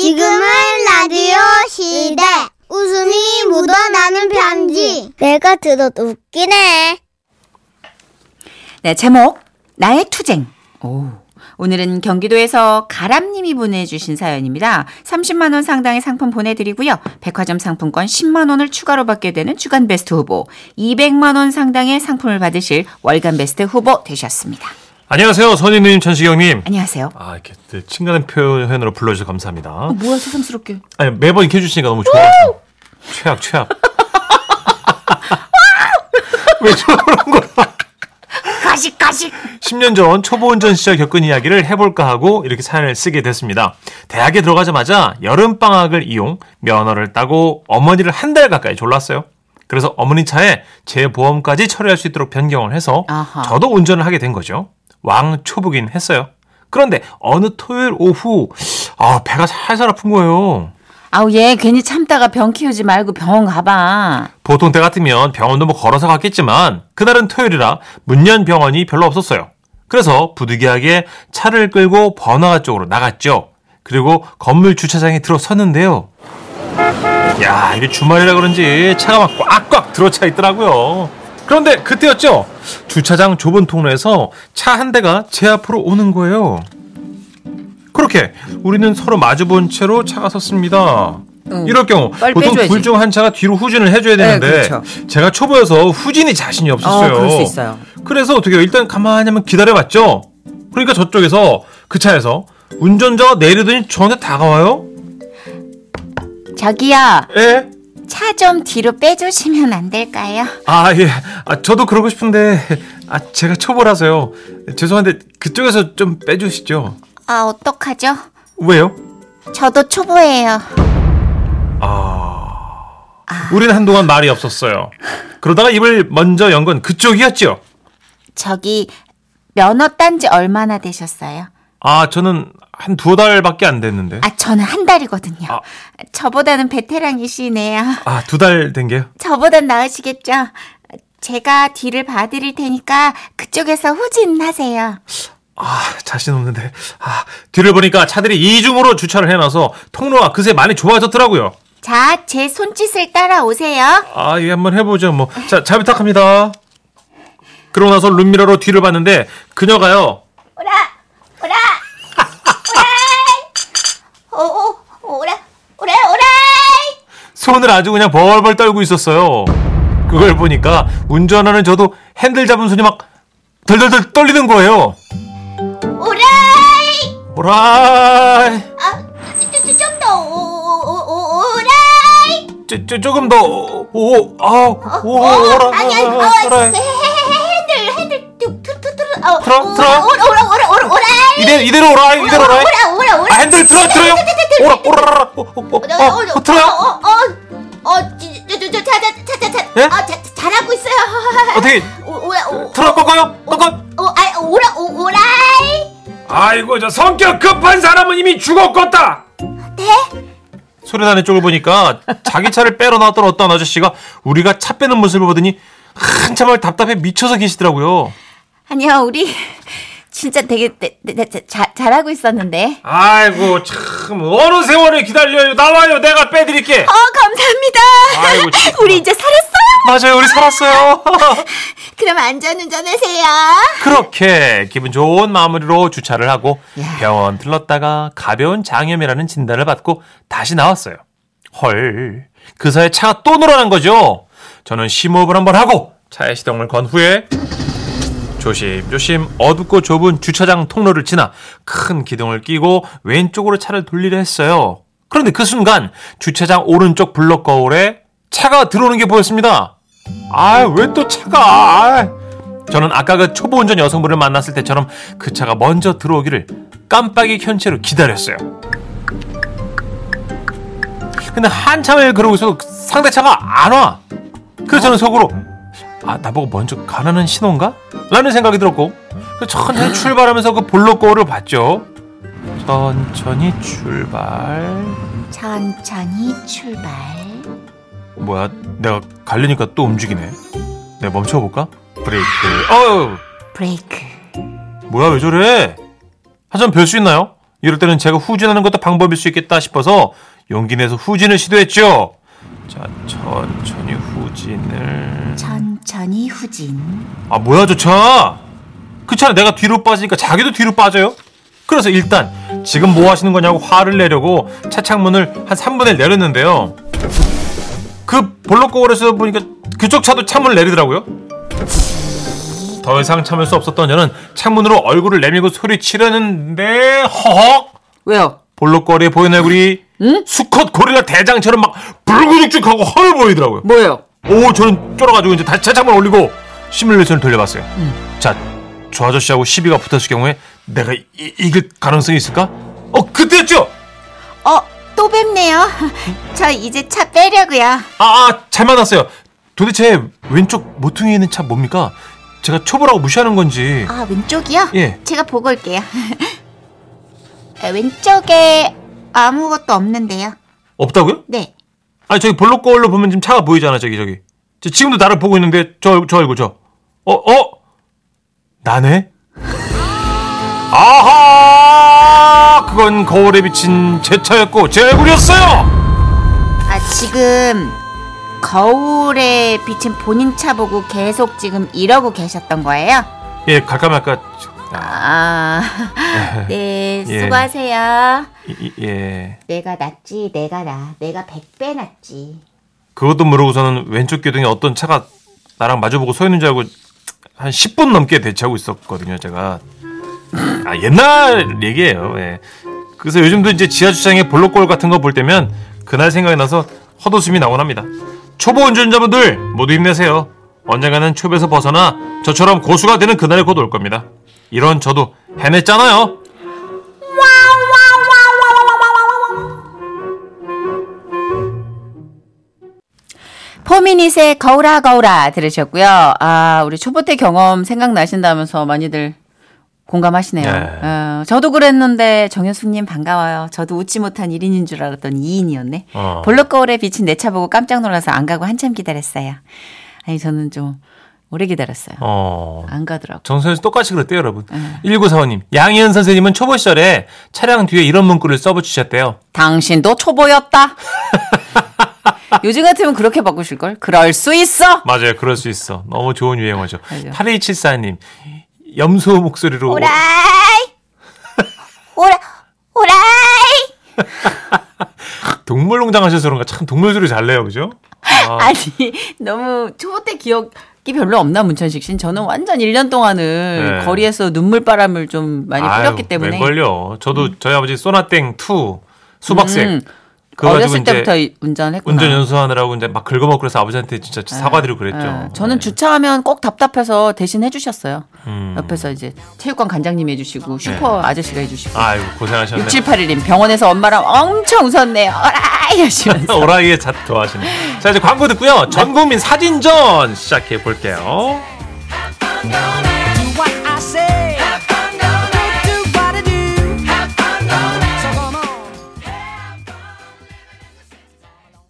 지금은 라디오 시대. 웃음이 묻어나는 편지. 내가 들어도 웃기네. 네, 제목 나의 투쟁. 오. 오늘은 경기도에서 가람님이 보내주신 사연입니다. 30만 원 상당의 상품 보내드리고요. 백화점 상품권 10만 원을 추가로 받게 되는 주간 베스트 후보, 200만 원 상당의 상품을 받으실 월간 베스트 후보 되셨습니다. 안녕하세요, 선희님, 천시경님. 안녕하세요. 아, 이렇게 또 친근한 표현으로 불러주셔서 감사합니다. 어, 뭐야 새삼스럽게. 아니, 매번 이렇게 해주시니까 너무 좋아요. 최악, 최악. 왜 저런 거야? 가식 가식. 10년 전 초보 운전 시절 겪은 이야기를 해볼까 하고 이렇게 사연을 쓰게 됐습니다. 대학에 들어가자마자 여름 방학을 이용 면허를 따고 어머니를 한 달 가까이 졸랐어요. 그래서 어머니 차에 제 보험까지 처리할 수 있도록 변경을 해서 아하. 저도 운전을 하게 된 거죠. 왕 초보긴 했어요. 그런데 어느 토요일 오후 아 배가 살살 아픈 거예요. 아우 얘 괜히 참다가 병 키우지 말고 병원 가봐. 보통 때 같으면 병원도 뭐 걸어서 갔겠지만 그날은 토요일이라 문연 병원이 별로 없었어요. 그래서 부득이하게 차를 끌고 번화가 쪽으로 나갔죠. 그리고 건물 주차장에 들어섰는데요. 야, 이게 주말이라 그런지 차가 막 꽉꽉 들어차 있더라고요. 그런데 그때였죠. 주차장 좁은 통로에서 차 한 대가 제 앞으로 오는 거예요. 그렇게 우리는 서로 마주본 채로 차가 섰습니다. 응. 이럴 경우 보통. 둘 중 한 차가 뒤로 후진을 해줘야 되는데 그렇죠. 제가 초보여서 후진이 자신이 없었어요. 어, 그럴 수 있어요. 그래서 어떻게 해요? 일단 가만히 한번 기다려봤죠. 그러니까 저쪽에서 그 차에서 운전자가 내리더니 저한테 다가와요. 저기요. 예? 차 좀 뒤로 빼주시면 안 될까요? 아 예. 아 저도 그러고 싶은데 아 제가 초보라서요. 죄송한데 그쪽에서 좀 빼주시죠. 아 어떡하죠? 왜요? 저도 초보예요. 아. 우리는 한동안 말이 없었어요. 그러다가 입을 먼저 연 건 그쪽이었죠. 저기 면허 딴 지 얼마나 되셨어요? 아 저는 한두 달밖에 안 됐는데. 아 저는 한 달이거든요. 아. 저보다는 베테랑이시네요. 아 두 달 된 게요? 저보단 나으시겠죠? 제가 뒤를 봐드릴 테니까 그쪽에서 후진하세요. 아, 자신 없는데. 아, 뒤를 보니까 차들이 이중으로 주차를 해놔서 통로가 그새 많이 좁아졌더라고요. 자, 제 손짓을 따라오세요. 아, 예, 한번 해보죠, 뭐. 자, 잘 부탁합니다. 그러고 나서 룸미러로 뒤를 봤는데, 그녀가요. 오라, 오라, 오라, 오, 오, 오라, 오라, 오라. 손을 아주 그냥 벌벌 떨고 있었어요. 그걸 보니까 운전하는 저도 핸들 잡은 손이 막 덜덜덜 떨리는 거예요. 오라이! 오라이. 아, 좀 더 오라이! 저, 저, 조금 더, 오, 오, 아, 오, 어, 오라, 아니, 아니, 어, 오라이. 핸들, 핸들, 툭, 툭, 툭, 툭, 어, 틀어, 틀어. 오라, 오라, 오라, 오라, 오라이! 이대, 이대로 오라이, 이대로 오라이. 오라, 오라, 오라. 아, 핸들 틀어, 틀어요. 오라, 오라라, 오, 오, 오, 어, 어, 틀어요. 어, 어, 어, 저, 저, 저, 자, 자, 자, 자, 자, 예? 아, 자, 잘하고 있어요. 어떻게, 오, 오라, 오, 틀어, 꺾어요? 꺾어. 오, 아, 오라, 오, 오라이! 아이고, 저 성격 급한 사람은 이미 죽었겠다. 네? 소리 나는 쪽을 보니까 자기 차를 빼러 나왔던 어떤 아저씨가 우리가 차 빼는 모습을 보더니 한참을 답답해 미쳐서 계시더라고요. 아니요, 우리 진짜 되게 네, 네, 네, 자, 잘하고 있었는데. 아이고, 참, 어느 세월을 기다려요. 나와요. 내가 빼드릴게. 어, 감사합니다. 아이고, 참. 우리 이제 살았어요. 맞아요. 우리 살았어요. 그럼 안전운전하세요. 그렇게 기분 좋은 마무리로 주차를 하고 야. 병원 들렀다가 가벼운 장염이라는 진단을 받고 다시 나왔어요. 헐, 그 사이에 차가 또 늘어난 거죠. 저는 심호흡을 한번 하고 차에 시동을 건 후에 조심조심 어둡고 좁은 주차장 통로를 지나 큰 기둥을 끼고 왼쪽으로 차를 돌리려 했어요. 그런데 그 순간 주차장 오른쪽 블록 거울에 차가 들어오는 게 보였습니다. 아, 왜 또 차가? 아. 저는 아까 그 초보 운전 여성분을 만났을 때처럼 그 차가 먼저 들어오기를 깜빡이 켠 채로 기다렸어요. 근데 한참을 그러고 있어도 상대 차가 안 와. 그래서 저는 속으로 아 나보고 먼저 가라는 신호인가? 라는 생각이 들었고 그 천천히 출발하면서 그 볼록 거울을 봤죠. 천천히 출발. 천천히 출발. 뭐야 내가 갈리니까 또 움직이네. 내가 멈춰볼까? 브레이크. 어우 브레이크. 뭐야 왜 저래? 하점 별수 있나요? 이럴 때는 제가 후진하는 것도 방법일 수 있겠다 싶어서 용기 내서 후진을 시도했죠. 자, 천천히 후진을. 천천히 후진. 아, 뭐야, 저 차? 그 차는 내가 뒤로 빠지니까 자기도 뒤로 빠져요? 그래서 일단 지금 뭐 하시는 거냐고 화를 내려고 차 창문을 한 3분의 1 내렸는데요. 그 볼록 거울에서 보니까 그쪽 차도 창문을 내리더라고요. 더 이상 참을 수 없었던 저는 창문으로 얼굴을 내밀고 소리치려는데 허헉 왜요? 볼록거리에 보이는 얼굴이 수컷 고릴라 대장처럼 막 불구죽죽하고 헐 보이더라고요. 뭐요? 오 저는 쫄아가지고 이제 다시 차창문 올리고 시뮬레이션을 돌려봤어요. 자, 저 아저씨하고 시비가 붙었을 경우에 내가 이, 이길 가능성이 있을까? 어 그때였죠. 어, 또 뵙네요. 저 이제 차 빼려고요. 아, 아, 잘 만났어요. 도대체 왼쪽 모퉁이에 있는 차 뭡니까? 제가 초보라고 무시하는 건지. 아, 왼쪽이요? 예. 제가 보고 올게요. 아, 왼쪽에 아무것도 없는데요. 없다고요? 네. 아니 저기 볼록 거울로 보면 지금 차가 보이잖아 저기 저기. 저 지금도 나를 보고 있는데 저저 얼굴 저. 어 어? 나네? 아하! 그건 거울에 비친 제 차였고 제 얼굴이었어요. 아, 지금 거울에 비친 본인 차 보고 계속 지금 이러고 계셨던 거예요? 예, 갈까 말까. 아, 아, 네, 예. 수고하세요. 예. 내가 낫지, 내가 나. 내가 100배 낫지. 그것도 모르고서는 왼쪽 교등에 어떤 차가 나랑 마주보고 서 있는 줄 알고 한 10분 넘게 대치하고 있었거든요, 제가. 아, 옛날 얘기예요. 예. 그래서 요즘도 이제 지하 주차장에 볼록거울 같은 거 볼 때면 그날 생각이 나서 헛웃음이 나곤 합니다. 초보 운전자분들 모두 힘내세요. 언젠가는 촉에서 벗어나 저처럼 고수가 되는 그날이 곧 올 겁니다. 이런 저도 해냈잖아요. 포미닛의 거울아 거울아 들으셨고요. 아 우리 초보 때 경험 생각나신다면서 많이들 공감하시네요. 네. 어, 저도 그랬는데 정현숙님 반가워요. 저도 웃지 못한 1인인 줄 알았던 2인이었네. 어. 볼록 거울에 비친 내 차 보고 깜짝 놀라서 안 가고 한참 기다렸어요. 아니 저는 좀 오래 기다렸어요. 어. 안 가더라고. 정선생 씨 똑같이 그랬대요, 여러분. 1945님. 양희은 선생님은 초보 시절에 차량 뒤에 이런 문구를 써붙이셨대요. 당신도 초보였다. 요즘 같으면 그렇게 바꾸실걸? 그럴 수 있어! 맞아요. 그럴 수 있어. 너무 좋은 유행어죠. 맞아. 8274님. 염소 목소리로. 오라이 오라 오라이 동물농장 하셔서 그런가 참 동물 소리 잘 내요. 그죠? 아, 아니 너무 초보 때 기억 이 별로 없나 문천식 씨는 저는 완전 1년 동안을 네. 거리에서 눈물바람을 좀 많이 아유, 뿌렸기 때문에 웬걸요. 저도 저희 아버지 소나땡 2 수박색. 음, 어렸을 이제 때부터 운전했구나. 운전 연수하느라고 이제 막 긁어먹고 그래서 아버지한테 진짜 사과드리고 그랬죠. 예, 저는 네. 주차하면 꼭 답답해서 대신 해주셨어요. 음. 옆에서 이제 체육관 관장님이 해주시고 슈퍼 아저씨가 해주시고. 아이고 고생하셨네. 6781님 병원에서 엄마랑 엄청 웃었네요. 어라이 하시면서. 오라이에 자 좋아하시네. 자 이제 광고 듣고요. 전 국민 사진전 시작해 볼게요. 오라이